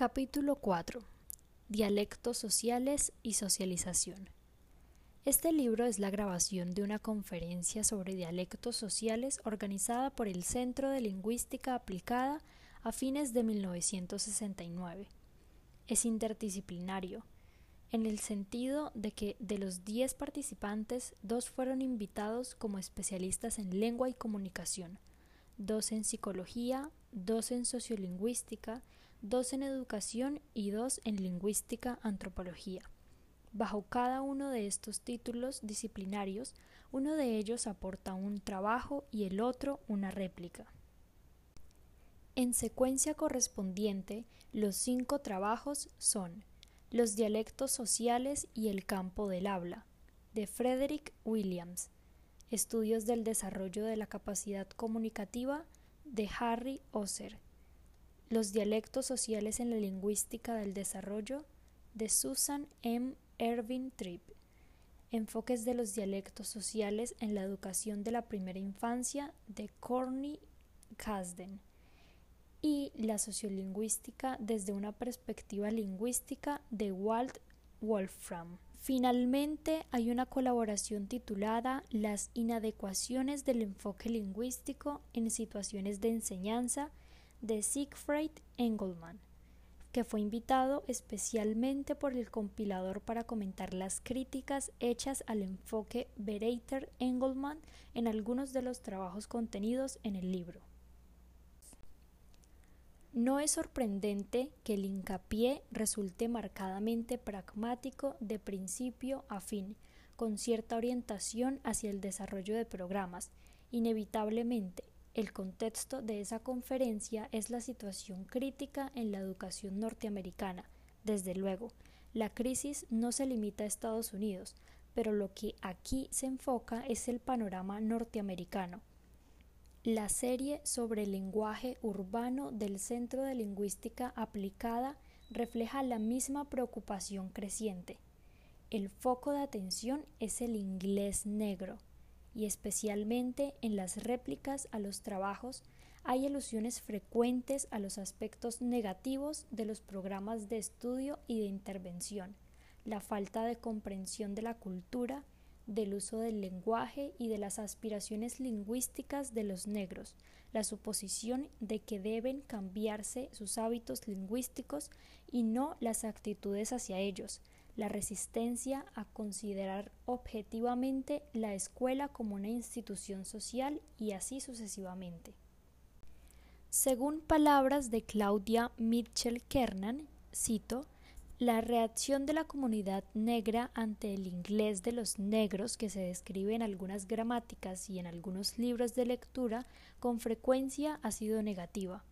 Capítulo 4. Dialectos sociales y socialización. Este libro es la grabación de una conferencia sobre dialectos sociales organizada por el Centro de Lingüística Aplicada a fines de 1969. Es interdisciplinario, en el sentido de que de los 10 participantes, dos fueron invitados como especialistas en lengua y comunicación, dos en psicología, dos en sociolingüística, dos en educación y dos en lingüística antropología. Bajo cada uno de estos títulos disciplinarios, uno de ellos aporta un trabajo y el otro una réplica. En secuencia correspondiente, los cinco trabajos son Los dialectos sociales y el campo del habla, de Frederick Williams, Estudios del desarrollo de la capacidad comunicativa, de Harry Osser, los dialectos sociales en la lingüística del desarrollo de Susan M. Ervin Tripp. Enfoques de los dialectos sociales en la educación de la primera infancia de Corny Kasden. Y la sociolingüística desde una perspectiva lingüística de Walt Wolfram. Finalmente, hay una colaboración titulada Las inadecuaciones del enfoque lingüístico en situaciones de enseñanza de Siegfried Engelmann, que fue invitado especialmente por el compilador para comentar las críticas hechas al enfoque Bereiter Engelmann en algunos de los trabajos contenidos en el libro. No es sorprendente que el hincapié resulte marcadamente pragmático de principio a fin, con cierta orientación hacia el desarrollo de programas, inevitablemente el contexto de esa conferencia es la situación crítica en la educación norteamericana. Desde luego, la crisis no se limita a Estados Unidos, pero lo que aquí se enfoca es el panorama norteamericano. La serie sobre el lenguaje urbano del Centro de Lingüística Aplicada refleja la misma preocupación creciente. El foco de atención es el inglés negro, y especialmente en las réplicas a los trabajos hay alusiones frecuentes a los aspectos negativos de los programas de estudio y de intervención, la falta de comprensión de la cultura, del uso del lenguaje y de las aspiraciones lingüísticas de los negros, la suposición de que deben cambiarse sus hábitos lingüísticos y no las actitudes hacia ellos, la resistencia a considerar objetivamente la escuela como una institución social y así sucesivamente. Según palabras de Claudia Mitchell Kernan, cito, la reacción de la comunidad negra ante el inglés de los negros que se describe en algunas gramáticas y en algunos libros de lectura con frecuencia ha sido negativa.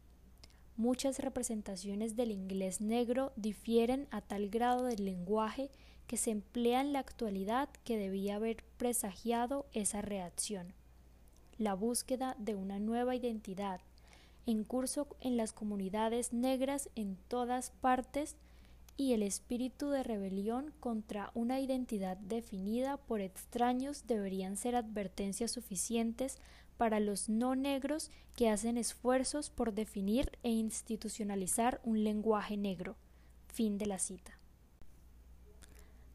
Muchas representaciones del inglés negro difieren a tal grado del lenguaje que se emplea en la actualidad que debía haber presagiado esa reacción. La búsqueda de una nueva identidad, en curso en las comunidades negras en todas partes, y el espíritu de rebelión contra una identidad definida por extraños deberían ser advertencias suficientes para los no negros que hacen esfuerzos por definir e institucionalizar un lenguaje negro. Fin de la cita.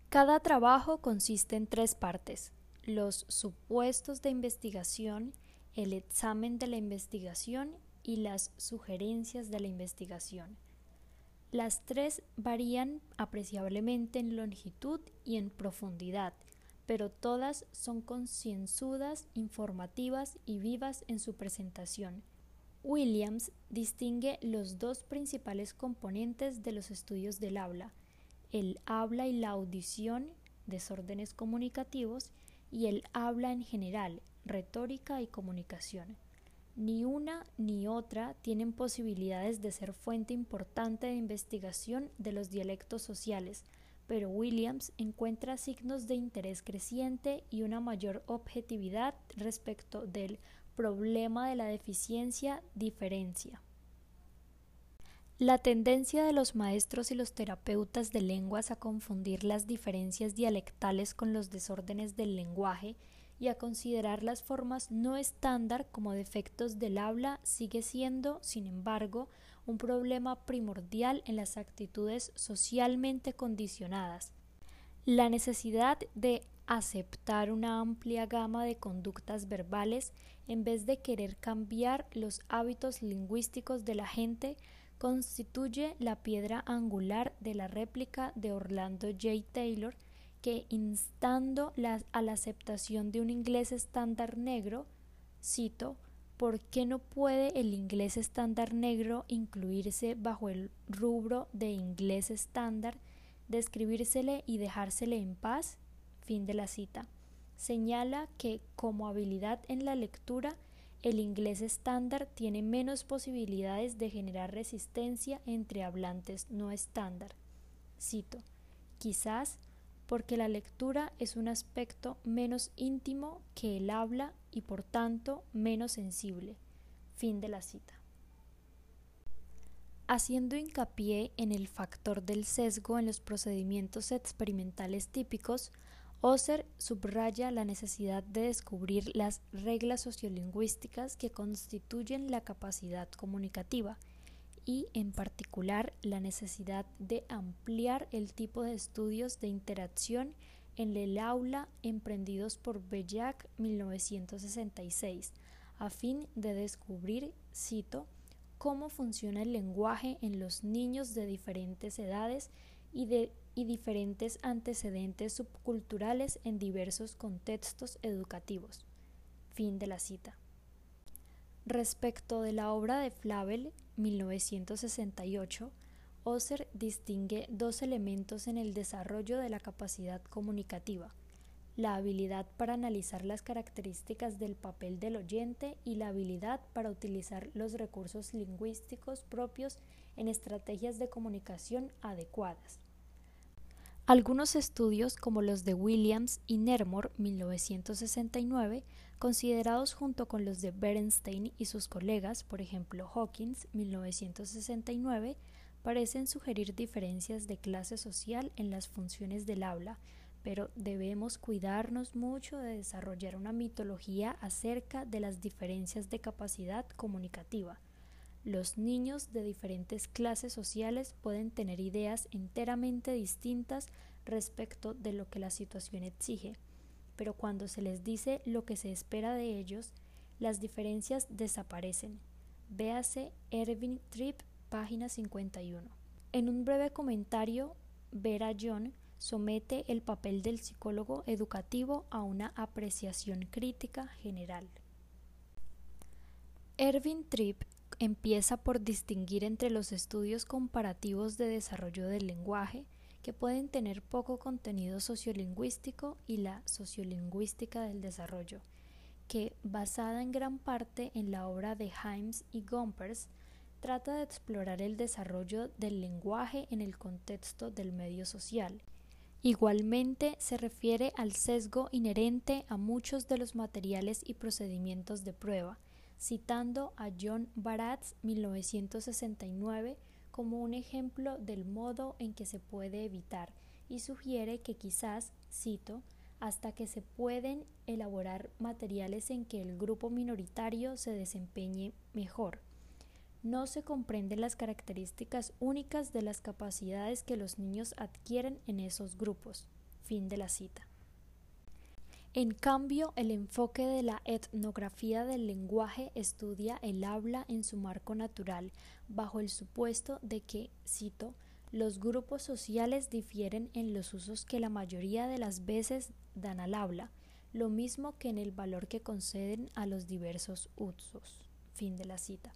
Cada trabajo consiste en tres partes, los supuestos de investigación, el examen de la investigación y las sugerencias de la investigación. Las tres varían apreciablemente en longitud y en profundidad pero todas son concienzudas, informativas y vivas en su presentación. Williams distingue los dos principales componentes de los estudios del habla, el habla y la audición, desórdenes comunicativos, y el habla en general, retórica y comunicación. Ni una ni otra tienen posibilidades de ser fuente importante de investigación de los dialectos sociales, pero Williams encuentra signos de interés creciente y una mayor objetividad respecto del problema de la deficiencia diferencia. La tendencia de los maestros y los terapeutas de lenguas a confundir las diferencias dialectales con los desórdenes del lenguaje y a considerar las formas no estándar como defectos del habla sigue siendo, sin embargo, un problema primordial en las actitudes socialmente condicionadas. La necesidad de aceptar una amplia gama de conductas verbales en vez de querer cambiar los hábitos lingüísticos de la gente constituye la piedra angular de la réplica de Orlando J. Taylor que instando a la aceptación de un inglés estándar negro, cito, ¿por qué no puede el inglés estándar negro incluirse bajo el rubro de inglés estándar, describírsele y dejársele en paz? Fin de la cita. Señala que como habilidad en la lectura, el inglés estándar tiene menos posibilidades de generar resistencia entre hablantes no estándar. Cito, quizás porque la lectura es un aspecto menos íntimo que el habla y por tanto menos sensible. Fin de la cita. Haciendo hincapié en el factor del sesgo en los procedimientos experimentales típicos, Oser subraya la necesidad de descubrir las reglas sociolingüísticas que constituyen la capacidad comunicativa y, en particular, la necesidad de ampliar el tipo de estudios de interacción en el aula emprendidos por Bellac 1966, a fin de descubrir, cito, cómo funciona el lenguaje en los niños de diferentes edades y de y diferentes antecedentes subculturales en diversos contextos educativos. Fin de la cita. Respecto de la obra de Flavel, 1968, Oser distingue dos elementos en el desarrollo de la capacidad comunicativa, la habilidad para analizar las características del papel del oyente y la habilidad para utilizar los recursos lingüísticos propios en estrategias de comunicación adecuadas. Algunos estudios, como los de Williams y Nermor 1969, considerados junto con los de Bernstein y sus colegas, por ejemplo Hawkins 1969, parecen sugerir diferencias de clase social en las funciones del habla, pero debemos cuidarnos mucho de desarrollar una mitología acerca de las diferencias de capacidad comunicativa. Los niños de diferentes clases sociales pueden tener ideas enteramente distintas respecto de lo que la situación exige, pero cuando se les dice lo que se espera de ellos, las diferencias desaparecen. Véase Ervin Tripp, página 51. En un breve comentario, Vera John somete el papel del psicólogo educativo a una apreciación crítica general. Ervin Tripp empieza por distinguir entre los estudios comparativos de desarrollo del lenguaje, que pueden tener poco contenido sociolingüístico, y la sociolingüística del desarrollo, que, basada en gran parte en la obra de Himes y Gompers, trata de explorar el desarrollo del lenguaje en el contexto del medio social. Igualmente se refiere al sesgo inherente a muchos de los materiales y procedimientos de prueba, citando a John Baratz 1969 como un ejemplo del modo en que se puede evitar y sugiere que quizás, cito, hasta que se pueden elaborar materiales en que el grupo minoritario se desempeñe mejor. No se comprenden las características únicas de las capacidades que los niños adquieren en esos grupos. Fin de la cita. En cambio, el enfoque de la etnografía del lenguaje estudia el habla en su marco natural, bajo el supuesto de que, cito, los grupos sociales difieren en los usos que la mayoría de las veces dan al habla, lo mismo que en el valor que conceden a los diversos usos. Fin de la cita.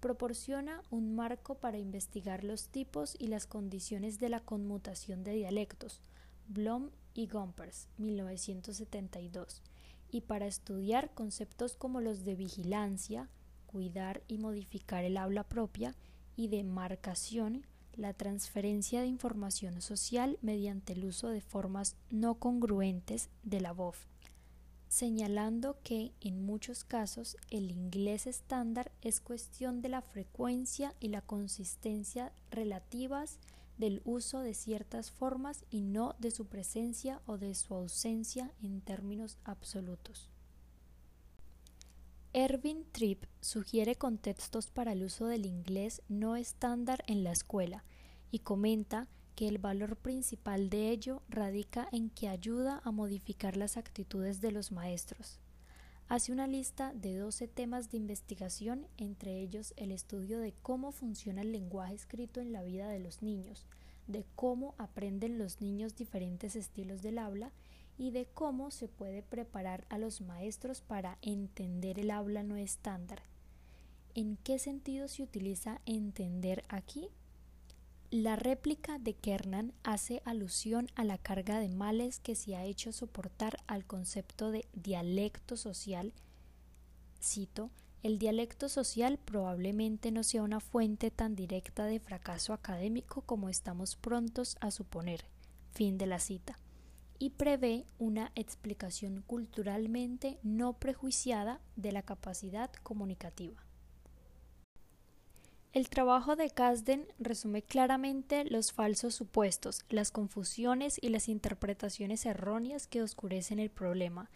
Proporciona un marco para investigar los tipos y las condiciones de la conmutación de dialectos. Blom y Gompers, 1972, y para estudiar conceptos como los de vigilancia, cuidar y modificar el habla propia y de marcación, la transferencia de información social mediante el uso de formas no congruentes de la voz, señalando que en muchos casos el inglés estándar es cuestión de la frecuencia y la consistencia relativas del uso de ciertas formas y no de su presencia o de su ausencia en términos absolutos. Ervin Tripp sugiere contextos para el uso del inglés no estándar en la escuela y comenta que el valor principal de ello radica en que ayuda a modificar las actitudes de los maestros. Hace una lista de 12 temas de investigación, entre ellos el estudio de cómo funciona el lenguaje escrito en la vida de los niños, de cómo aprenden los niños diferentes estilos del habla y de cómo se puede preparar a los maestros para entender el habla no estándar. ¿En qué sentido se utiliza entender aquí? La réplica de Kernan hace alusión a la carga de males que se ha hecho soportar al concepto de dialecto social. Cito, el dialecto social probablemente no sea una fuente tan directa de fracaso académico como estamos prontos a suponer. Fin de la cita y prevé una explicación culturalmente no prejuiciada de la capacidad comunicativa. El trabajo de Kasden resume claramente los falsos supuestos, las confusiones y las interpretaciones erróneas que oscurecen el problema,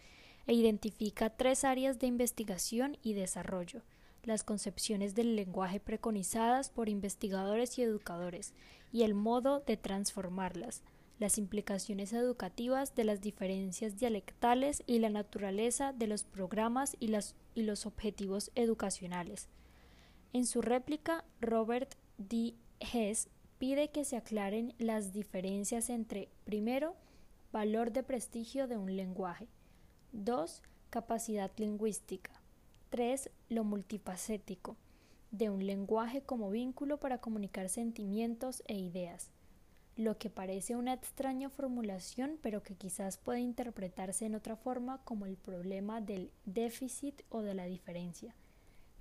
e identifica tres áreas de investigación y desarrollo las concepciones del lenguaje preconizadas por investigadores y educadores, y el modo de transformarlas, las implicaciones educativas de las diferencias dialectales y la naturaleza de los programas y, y los objetivos educacionales. En su réplica, Robert D. Hess pide que se aclaren las diferencias entre, primero, valor de prestigio de un lenguaje, 2. capacidad lingüística, 3. lo multifacético de un lenguaje como vínculo para comunicar sentimientos e ideas, lo que parece una extraña formulación, pero que quizás puede interpretarse en otra forma como el problema del déficit o de la diferencia.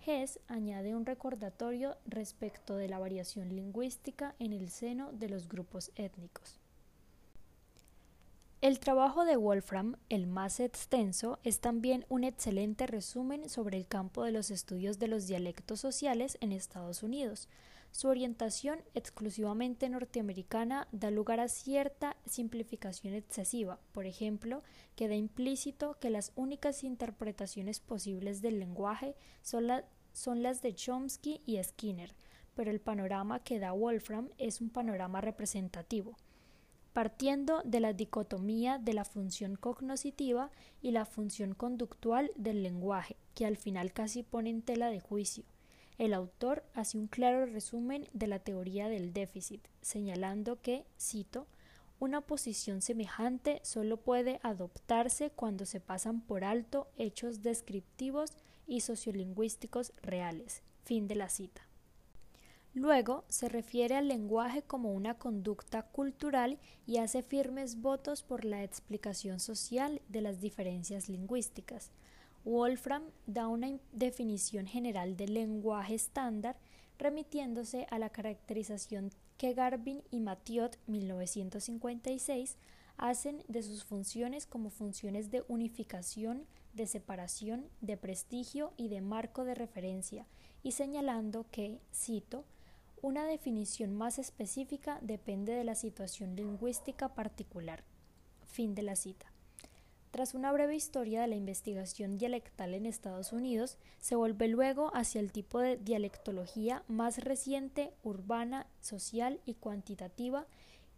Hess añade un recordatorio respecto de la variación lingüística en el seno de los grupos étnicos. El trabajo de Wolfram, el más extenso, es también un excelente resumen sobre el campo de los estudios de los dialectos sociales en Estados Unidos, su orientación exclusivamente norteamericana da lugar a cierta simplificación excesiva, por ejemplo, queda implícito que las únicas interpretaciones posibles del lenguaje son, son las de Chomsky y Skinner, pero el panorama que da Wolfram es un panorama representativo partiendo de la dicotomía de la función cognoscitiva y la función conductual del lenguaje, que al final casi pone en tela de juicio. El autor hace un claro resumen de la teoría del déficit, señalando que, cito, una posición semejante solo puede adoptarse cuando se pasan por alto hechos descriptivos y sociolingüísticos reales. Fin de la cita. Luego se refiere al lenguaje como una conducta cultural y hace firmes votos por la explicación social de las diferencias lingüísticas. Wolfram da una definición general del lenguaje estándar remitiéndose a la caracterización que Garvin y Mathiot 1956 hacen de sus funciones como funciones de unificación, de separación, de prestigio y de marco de referencia, y señalando que, cito, una definición más específica depende de la situación lingüística particular. Fin de la cita. Tras una breve historia de la investigación dialectal en Estados Unidos, se vuelve luego hacia el tipo de dialectología más reciente, urbana, social y cuantitativa,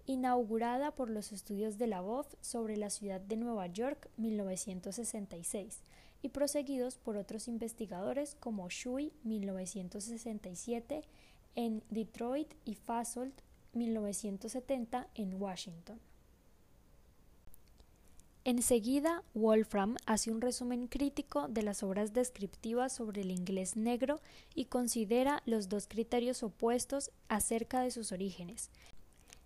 inaugurada por los estudios de la sobre la ciudad de Nueva York 1966 y proseguidos por otros investigadores como Shui 1967 en Detroit y Fasolt 1970 en Washington. Enseguida, Wolfram hace un resumen crítico de las obras descriptivas sobre el inglés negro y considera los dos criterios opuestos acerca de sus orígenes.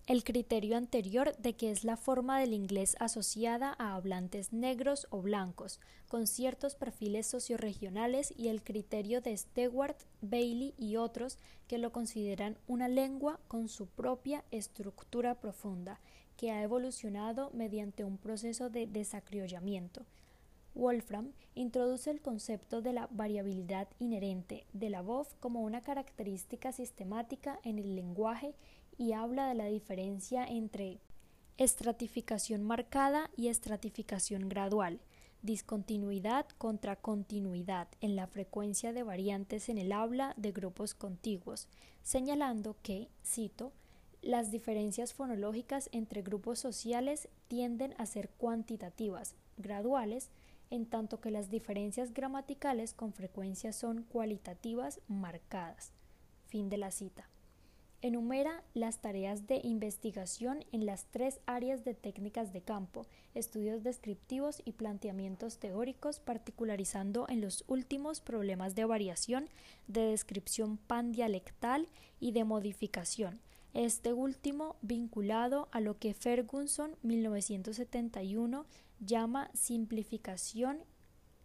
El criterio anterior de que es la forma del inglés asociada a hablantes negros o blancos, con ciertos perfiles socioregionales, y el criterio de Stewart, Bailey y otros que lo consideran una lengua con su propia estructura profunda, que ha evolucionado mediante un proceso de desacriollamiento. Wolfram introduce el concepto de la variabilidad inherente de la voz como una característica sistemática en el lenguaje y habla de la diferencia entre estratificación marcada y estratificación gradual, discontinuidad contra continuidad en la frecuencia de variantes en el habla de grupos contiguos, señalando que, cito, las diferencias fonológicas entre grupos sociales tienden a ser cuantitativas, graduales, en tanto que las diferencias gramaticales con frecuencia son cualitativas marcadas. Fin de la cita. Enumera las tareas de investigación en las tres áreas de técnicas de campo, estudios descriptivos y planteamientos teóricos, particularizando en los últimos problemas de variación, de descripción pandialectal y de modificación, este último vinculado a lo que Ferguson 1971 llama simplificación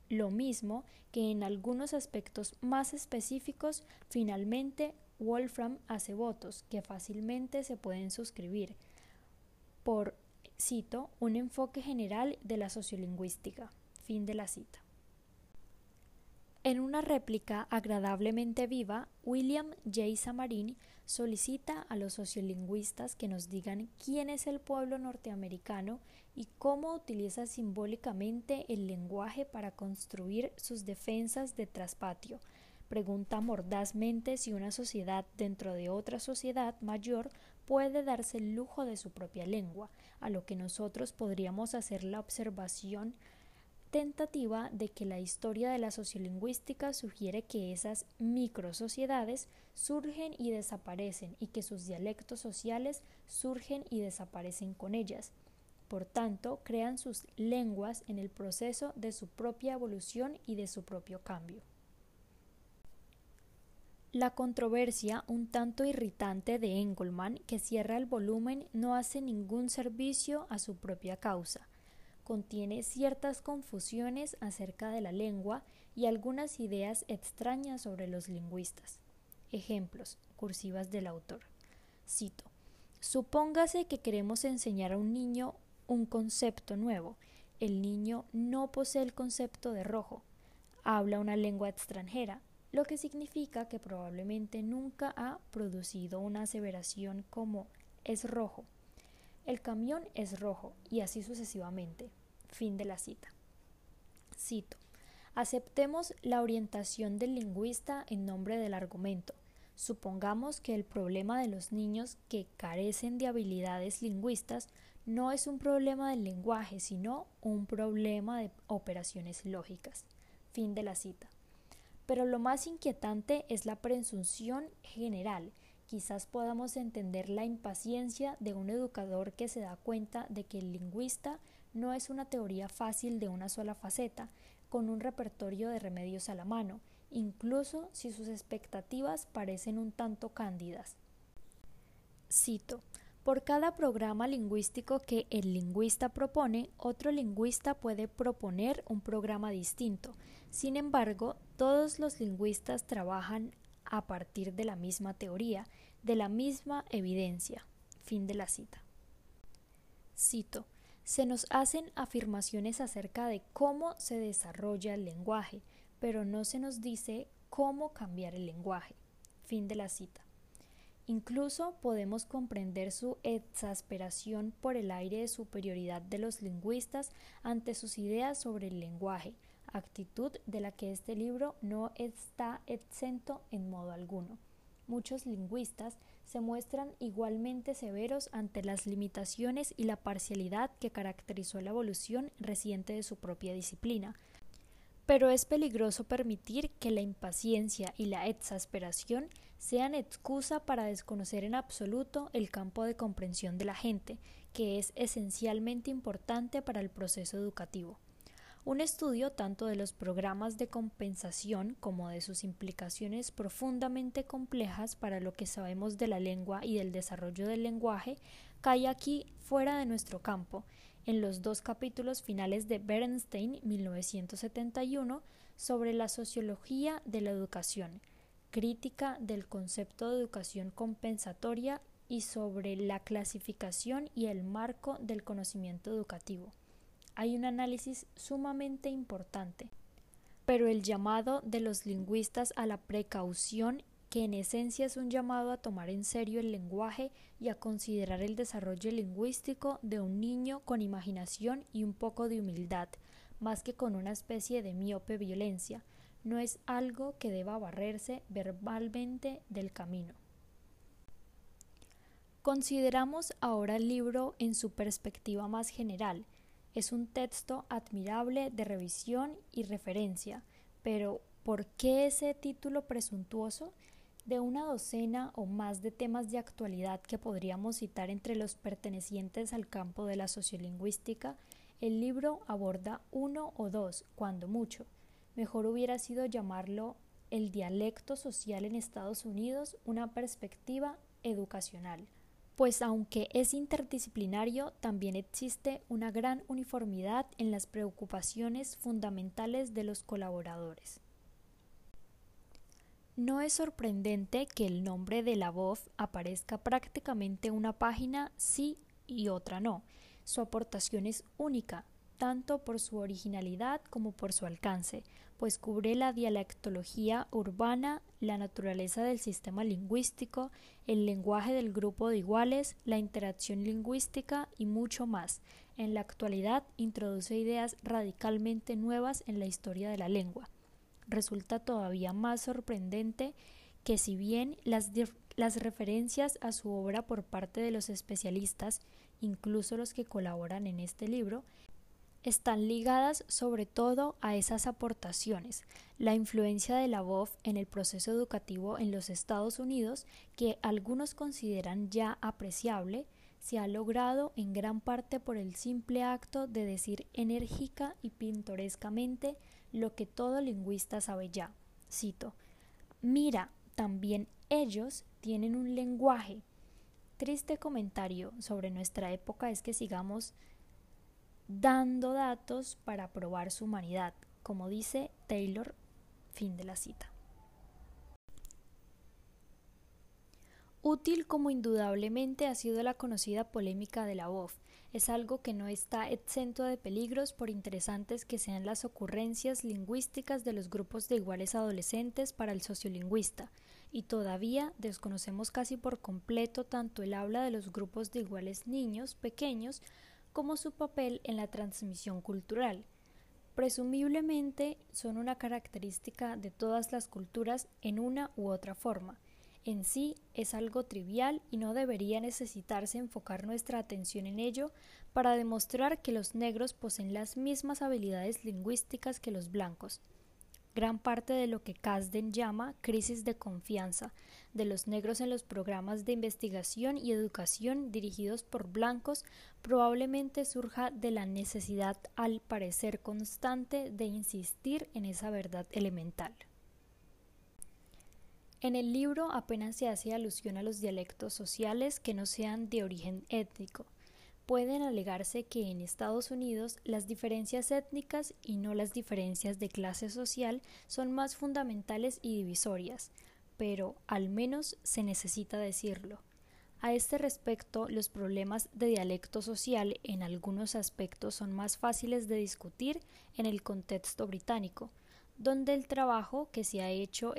lo mismo que en algunos aspectos más específicos finalmente Wolfram hace votos que fácilmente se pueden suscribir por, cito, un enfoque general de la sociolingüística. Fin de la cita. En una réplica agradablemente viva, William J. Samarin solicita a los sociolingüistas que nos digan quién es el pueblo norteamericano y cómo utiliza simbólicamente el lenguaje para construir sus defensas de traspatio, pregunta mordazmente si una sociedad dentro de otra sociedad mayor puede darse el lujo de su propia lengua, a lo que nosotros podríamos hacer la observación tentativa de que la historia de la sociolingüística sugiere que esas microsociedades surgen y desaparecen y que sus dialectos sociales surgen y desaparecen con ellas. Por tanto, crean sus lenguas en el proceso de su propia evolución y de su propio cambio. La controversia un tanto irritante de Engelmann, que cierra el volumen, no hace ningún servicio a su propia causa. Contiene ciertas confusiones acerca de la lengua y algunas ideas extrañas sobre los lingüistas. Ejemplos, cursivas del autor. Cito. Supóngase que queremos enseñar a un niño un concepto nuevo. El niño no posee el concepto de rojo. Habla una lengua extranjera lo que significa que probablemente nunca ha producido una aseveración como es rojo. El camión es rojo y así sucesivamente. Fin de la cita. Cito. Aceptemos la orientación del lingüista en nombre del argumento. Supongamos que el problema de los niños que carecen de habilidades lingüistas no es un problema del lenguaje, sino un problema de operaciones lógicas. Fin de la cita. Pero lo más inquietante es la presunción general. Quizás podamos entender la impaciencia de un educador que se da cuenta de que el lingüista no es una teoría fácil de una sola faceta, con un repertorio de remedios a la mano, incluso si sus expectativas parecen un tanto cándidas. Cito por cada programa lingüístico que el lingüista propone, otro lingüista puede proponer un programa distinto. Sin embargo, todos los lingüistas trabajan a partir de la misma teoría, de la misma evidencia. Fin de la cita. Cito. Se nos hacen afirmaciones acerca de cómo se desarrolla el lenguaje, pero no se nos dice cómo cambiar el lenguaje. Fin de la cita. Incluso podemos comprender su exasperación por el aire de superioridad de los lingüistas ante sus ideas sobre el lenguaje, actitud de la que este libro no está exento en modo alguno. Muchos lingüistas se muestran igualmente severos ante las limitaciones y la parcialidad que caracterizó la evolución reciente de su propia disciplina, pero es peligroso permitir que la impaciencia y la exasperación sean excusa para desconocer en absoluto el campo de comprensión de la gente, que es esencialmente importante para el proceso educativo. Un estudio tanto de los programas de compensación como de sus implicaciones profundamente complejas para lo que sabemos de la lengua y del desarrollo del lenguaje cae aquí fuera de nuestro campo en los dos capítulos finales de Bernstein 1971 sobre la sociología de la educación, crítica del concepto de educación compensatoria y sobre la clasificación y el marco del conocimiento educativo. Hay un análisis sumamente importante, pero el llamado de los lingüistas a la precaución que en esencia es un llamado a tomar en serio el lenguaje y a considerar el desarrollo lingüístico de un niño con imaginación y un poco de humildad, más que con una especie de miope violencia, no es algo que deba barrerse verbalmente del camino. Consideramos ahora el libro en su perspectiva más general. Es un texto admirable de revisión y referencia, pero ¿por qué ese título presuntuoso? De una docena o más de temas de actualidad que podríamos citar entre los pertenecientes al campo de la sociolingüística, el libro aborda uno o dos, cuando mucho. Mejor hubiera sido llamarlo el dialecto social en Estados Unidos, una perspectiva educacional pues aunque es interdisciplinario, también existe una gran uniformidad en las preocupaciones fundamentales de los colaboradores. No es sorprendente que el nombre de la voz aparezca prácticamente una página sí y otra no. Su aportación es única, tanto por su originalidad como por su alcance, pues cubre la dialectología urbana, la naturaleza del sistema lingüístico, el lenguaje del grupo de iguales, la interacción lingüística y mucho más. En la actualidad introduce ideas radicalmente nuevas en la historia de la lengua. Resulta todavía más sorprendente que si bien las, las referencias a su obra por parte de los especialistas, incluso los que colaboran en este libro, están ligadas sobre todo a esas aportaciones, la influencia de la voz en el proceso educativo en los Estados Unidos, que algunos consideran ya apreciable, se ha logrado en gran parte por el simple acto de decir enérgica y pintorescamente lo que todo lingüista sabe ya. Cito, mira, también ellos tienen un lenguaje. Triste comentario sobre nuestra época es que sigamos dando datos para probar su humanidad, como dice Taylor, fin de la cita. Útil como indudablemente ha sido la conocida polémica de la voz, es algo que no está exento de peligros por interesantes que sean las ocurrencias lingüísticas de los grupos de iguales adolescentes para el sociolingüista, y todavía desconocemos casi por completo tanto el habla de los grupos de iguales niños pequeños como su papel en la transmisión cultural. Presumiblemente son una característica de todas las culturas en una u otra forma. En sí es algo trivial y no debería necesitarse enfocar nuestra atención en ello para demostrar que los negros poseen las mismas habilidades lingüísticas que los blancos gran parte de lo que Kasden llama crisis de confianza de los negros en los programas de investigación y educación dirigidos por blancos probablemente surja de la necesidad al parecer constante de insistir en esa verdad elemental. En el libro apenas se hace alusión a los dialectos sociales que no sean de origen étnico, pueden alegarse que en Estados Unidos las diferencias étnicas y no las diferencias de clase social son más fundamentales y divisorias, pero al menos se necesita decirlo. A este respecto, los problemas de dialecto social en algunos aspectos son más fáciles de discutir en el contexto británico, donde el trabajo que se ha hecho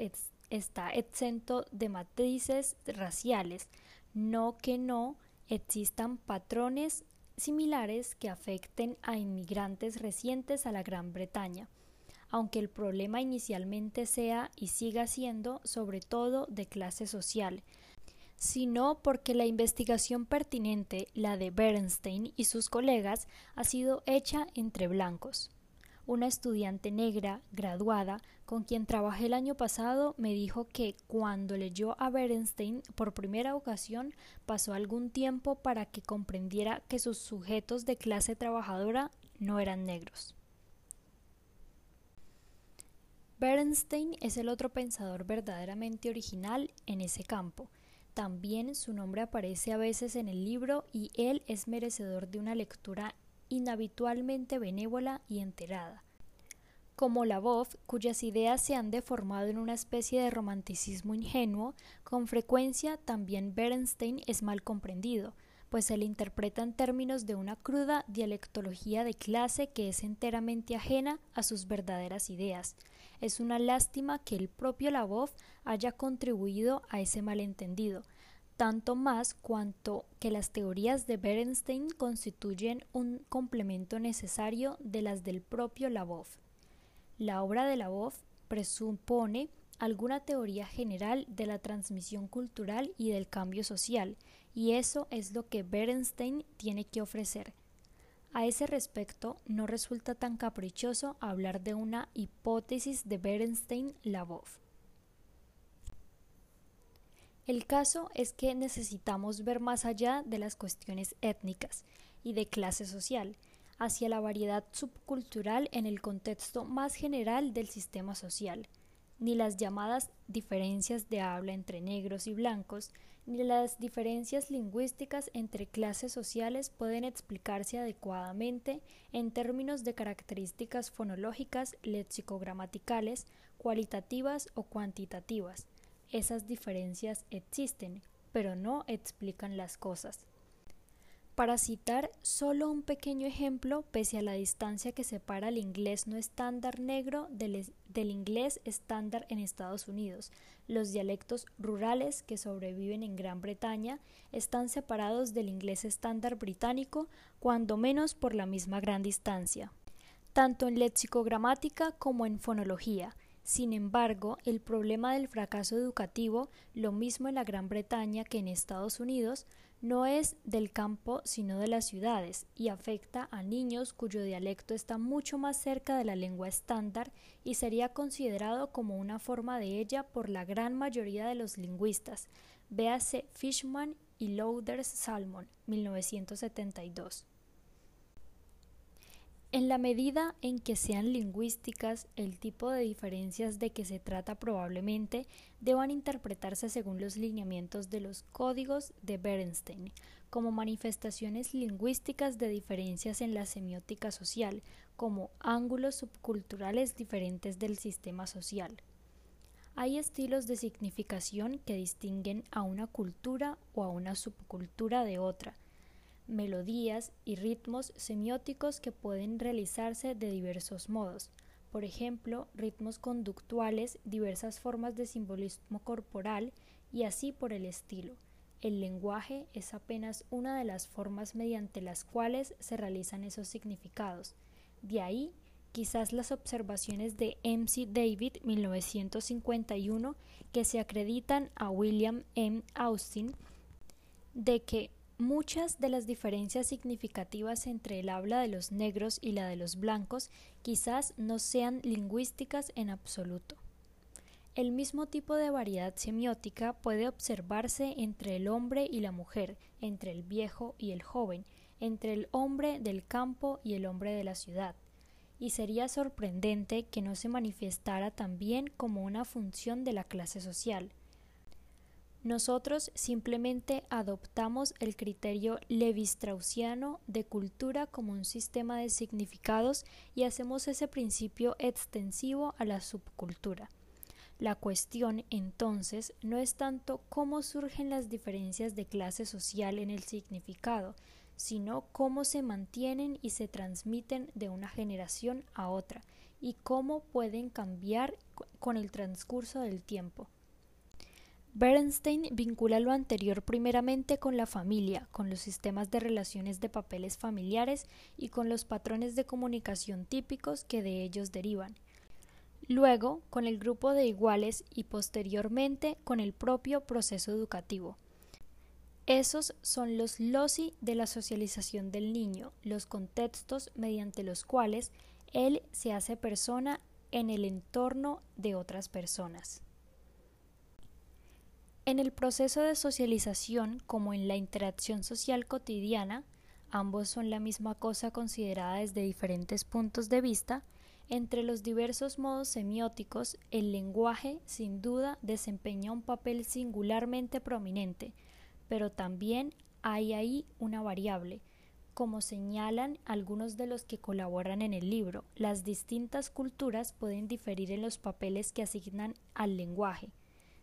está exento de matrices raciales, no que no existan patrones similares que afecten a inmigrantes recientes a la Gran Bretaña, aunque el problema inicialmente sea y siga siendo sobre todo de clase social, sino porque la investigación pertinente, la de Bernstein y sus colegas, ha sido hecha entre blancos. Una estudiante negra, graduada, con quien trabajé el año pasado, me dijo que cuando leyó a Bernstein por primera ocasión pasó algún tiempo para que comprendiera que sus sujetos de clase trabajadora no eran negros. Bernstein es el otro pensador verdaderamente original en ese campo. También su nombre aparece a veces en el libro y él es merecedor de una lectura inhabitualmente benévola y enterada. Como la voz, cuyas ideas se han deformado en una especie de romanticismo ingenuo, con frecuencia también Bernstein es mal comprendido, pues se le interpreta en términos de una cruda dialectología de clase que es enteramente ajena a sus verdaderas ideas. Es una lástima que el propio Labov haya contribuido a ese malentendido, tanto más cuanto que las teorías de Bernstein constituyen un complemento necesario de las del propio Labov. La obra de Labov presupone alguna teoría general de la transmisión cultural y del cambio social, y eso es lo que Bernstein tiene que ofrecer. A ese respecto, no resulta tan caprichoso hablar de una hipótesis de Bernstein-Labov. El caso es que necesitamos ver más allá de las cuestiones étnicas y de clase social, hacia la variedad subcultural en el contexto más general del sistema social. Ni las llamadas diferencias de habla entre negros y blancos, ni las diferencias lingüísticas entre clases sociales pueden explicarse adecuadamente en términos de características fonológicas, lexicogramaticales, cualitativas o cuantitativas esas diferencias existen, pero no explican las cosas. Para citar solo un pequeño ejemplo, pese a la distancia que separa el inglés no estándar negro del, inglés estándar en Estados Unidos, los dialectos rurales que sobreviven en Gran Bretaña están separados del inglés estándar británico, cuando menos por la misma gran distancia. Tanto en lexicogramática como en fonología, sin embargo, el problema del fracaso educativo, lo mismo en la Gran Bretaña que en Estados Unidos, no es del campo sino de las ciudades y afecta a niños cuyo dialecto está mucho más cerca de la lengua estándar y sería considerado como una forma de ella por la gran mayoría de los lingüistas. Véase Fishman y Louders Salmon, 1972. En la medida en que sean lingüísticas, el tipo de diferencias de que se trata probablemente deban interpretarse según los lineamientos de los códigos de Bernstein, como manifestaciones lingüísticas de diferencias en la semiótica social, como ángulos subculturales diferentes del sistema social. Hay estilos de significación que distinguen a una cultura o a una subcultura de otra, melodías y ritmos semióticos que pueden realizarse de diversos modos. Por ejemplo, ritmos conductuales, diversas formas de simbolismo corporal y así por el estilo. El lenguaje es apenas una de las formas mediante las cuales se realizan esos significados. De ahí, quizás las observaciones de M.C. David 1951 que se acreditan a William M. Austin de que Muchas de las diferencias significativas entre el habla de los negros y la de los blancos quizás no sean lingüísticas en absoluto. El mismo tipo de variedad semiótica puede observarse entre el hombre y la mujer, entre el viejo y el joven, entre el hombre del campo y el hombre de la ciudad, y sería sorprendente que no se manifestara también como una función de la clase social, nosotros simplemente adoptamos el criterio levi-straussiano de cultura como un sistema de significados y hacemos ese principio extensivo a la subcultura. La cuestión, entonces, no es tanto cómo surgen las diferencias de clase social en el significado, sino cómo se mantienen y se transmiten de una generación a otra, y cómo pueden cambiar con el transcurso del tiempo. Bernstein vincula lo anterior primeramente con la familia, con los sistemas de relaciones de papeles familiares y con los patrones de comunicación típicos que de ellos derivan. Luego, con el grupo de iguales y posteriormente con el propio proceso educativo. Esos son los loci de la socialización del niño, los contextos mediante los cuales él se hace persona en el entorno de otras personas. En el proceso de socialización como en la interacción social cotidiana, ambos son la misma cosa considerada desde diferentes puntos de vista, entre los diversos modos semióticos, el lenguaje, sin duda, desempeña un papel singularmente prominente, pero también hay ahí una variable. Como señalan algunos de los que colaboran en el libro, las distintas culturas pueden diferir en los papeles que asignan al lenguaje.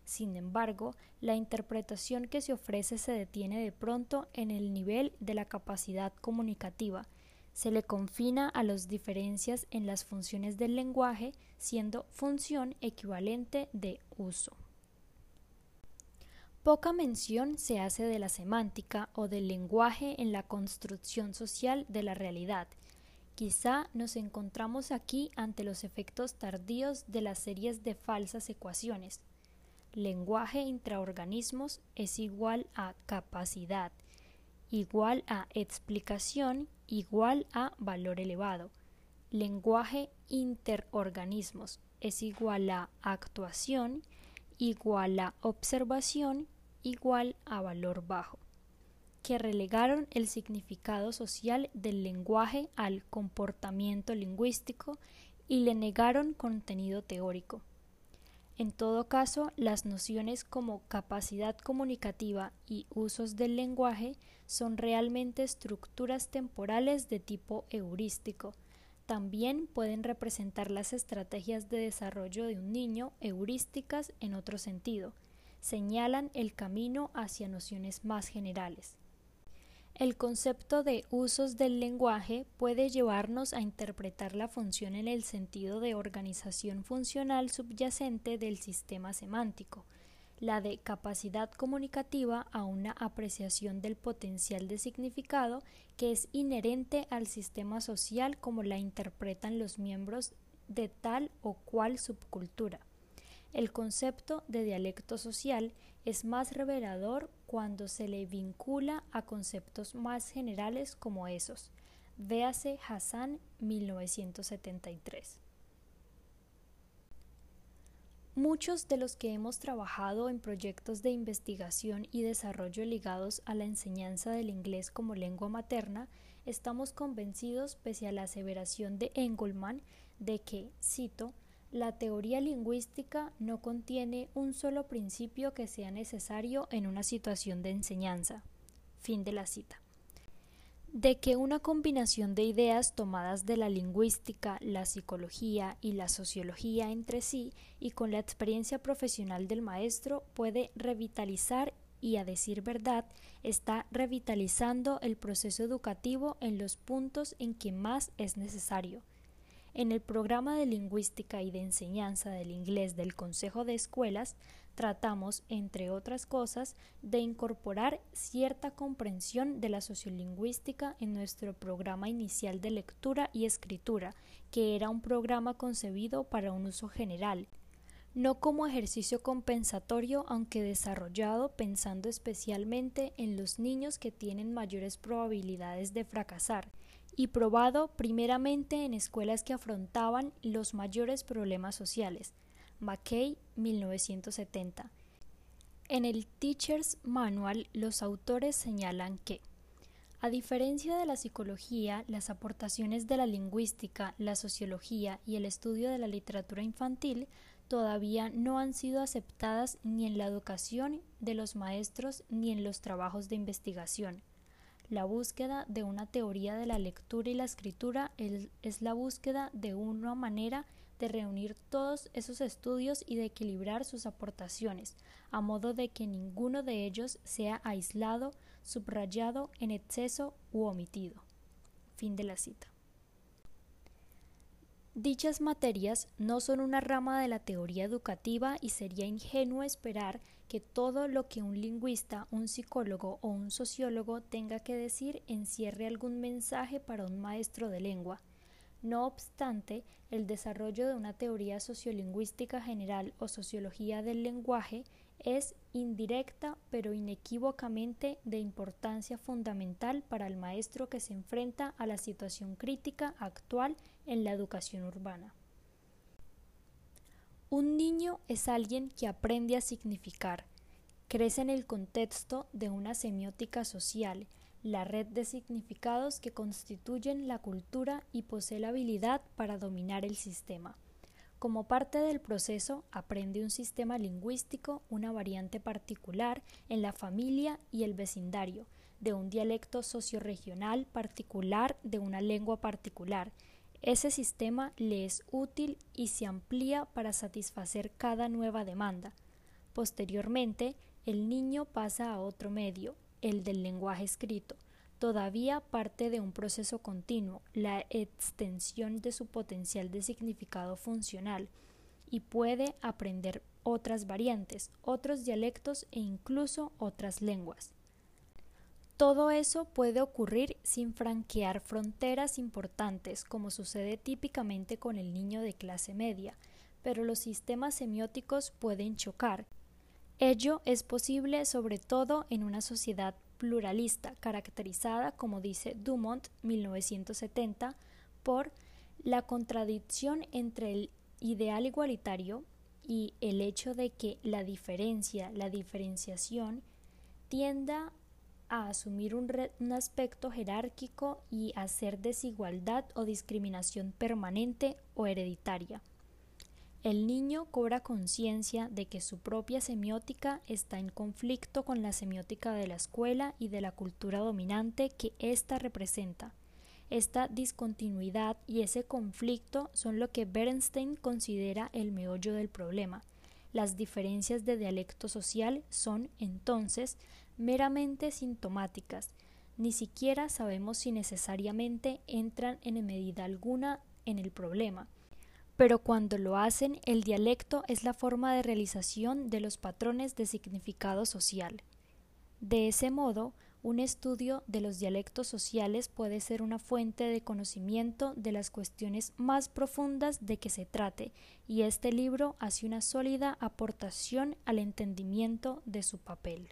Sin embargo, la interpretación que se ofrece se detiene de pronto en el nivel de la capacidad comunicativa, se le confina a las diferencias en las funciones del lenguaje, siendo función equivalente de uso. Poca mención se hace de la semántica o del lenguaje en la construcción social de la realidad. Quizá nos encontramos aquí ante los efectos tardíos de las series de falsas ecuaciones. Lenguaje intraorganismos es igual a capacidad, igual a explicación, igual a valor elevado. Lenguaje interorganismos es igual a actuación, igual a observación, igual a valor bajo, que relegaron el significado social del lenguaje al comportamiento lingüístico y le negaron contenido teórico. En todo caso, las nociones como capacidad comunicativa y usos del lenguaje son realmente estructuras temporales de tipo heurístico. También pueden representar las estrategias de desarrollo de un niño heurísticas en otro sentido. Señalan el camino hacia nociones más generales. El concepto de usos del lenguaje puede llevarnos a interpretar la función en el sentido de organización funcional subyacente del sistema semántico, la de capacidad comunicativa a una apreciación del potencial de significado que es inherente al sistema social como la interpretan los miembros de tal o cual subcultura. El concepto de dialecto social es más revelador cuando se le vincula a conceptos más generales como esos. Véase Hassan 1973. Muchos de los que hemos trabajado en proyectos de investigación y desarrollo ligados a la enseñanza del inglés como lengua materna estamos convencidos, pese a la aseveración de Engelmann, de que, cito, la teoría lingüística no contiene un solo principio que sea necesario en una situación de enseñanza. Fin de la cita. De que una combinación de ideas tomadas de la lingüística, la psicología y la sociología entre sí y con la experiencia profesional del maestro puede revitalizar y, a decir verdad, está revitalizando el proceso educativo en los puntos en que más es necesario en el programa de lingüística y de enseñanza del inglés del Consejo de Escuelas tratamos, entre otras cosas, de incorporar cierta comprensión de la sociolingüística en nuestro programa inicial de lectura y escritura, que era un programa concebido para un uso general, no como ejercicio compensatorio, aunque desarrollado pensando especialmente en los niños que tienen mayores probabilidades de fracasar, y probado primeramente en escuelas que afrontaban los mayores problemas sociales. McKay, 1970. En el Teacher's Manual, los autores señalan que, a diferencia de la psicología, las aportaciones de la lingüística, la sociología y el estudio de la literatura infantil todavía no han sido aceptadas ni en la educación de los maestros ni en los trabajos de investigación. La búsqueda de una teoría de la lectura y la escritura es la búsqueda de una manera de reunir todos esos estudios y de equilibrar sus aportaciones, a modo de que ninguno de ellos sea aislado, subrayado en exceso u omitido. Fin de la cita. Dichas materias no son una rama de la teoría educativa y sería ingenuo esperar que todo lo que un lingüista, un psicólogo o un sociólogo tenga que decir encierre algún mensaje para un maestro de lengua. No obstante, el desarrollo de una teoría sociolingüística general o sociología del lenguaje es indirecta pero inequívocamente de importancia fundamental para el maestro que se enfrenta a la situación crítica actual en la educación urbana. Un niño es alguien que aprende a significar, crece en el contexto de una semiótica social, la red de significados que constituyen la cultura y posee la habilidad para dominar el sistema. Como parte del proceso, aprende un sistema lingüístico, una variante particular en la familia y el vecindario, de un dialecto socioregional particular de una lengua particular. Ese sistema le es útil y se amplía para satisfacer cada nueva demanda. Posteriormente, el niño pasa a otro medio, el del lenguaje escrito, todavía parte de un proceso continuo, la extensión de su potencial de significado funcional, y puede aprender otras variantes, otros dialectos e incluso otras lenguas. Todo eso puede ocurrir sin franquear fronteras importantes, como sucede típicamente con el niño de clase media, pero los sistemas semióticos pueden chocar. Ello es posible sobre todo en una sociedad pluralista, caracterizada, como dice Dumont 1970, por la contradicción entre el ideal igualitario y el hecho de que la diferencia, la diferenciación, tienda a asumir un, un, aspecto jerárquico y hacer desigualdad o discriminación permanente o hereditaria. El niño cobra conciencia de que su propia semiótica está en conflicto con la semiótica de la escuela y de la cultura dominante que ésta representa. Esta discontinuidad y ese conflicto son lo que Bernstein considera el meollo del problema. Las diferencias de dialecto social son, entonces, meramente sintomáticas, ni siquiera sabemos si necesariamente entran en medida alguna en el problema. Pero cuando lo hacen, el dialecto es la forma de realización de los patrones de significado social. De ese modo, un estudio de los dialectos sociales puede ser una fuente de conocimiento de las cuestiones más profundas de que se trate, y este libro hace una sólida aportación al entendimiento de su papel.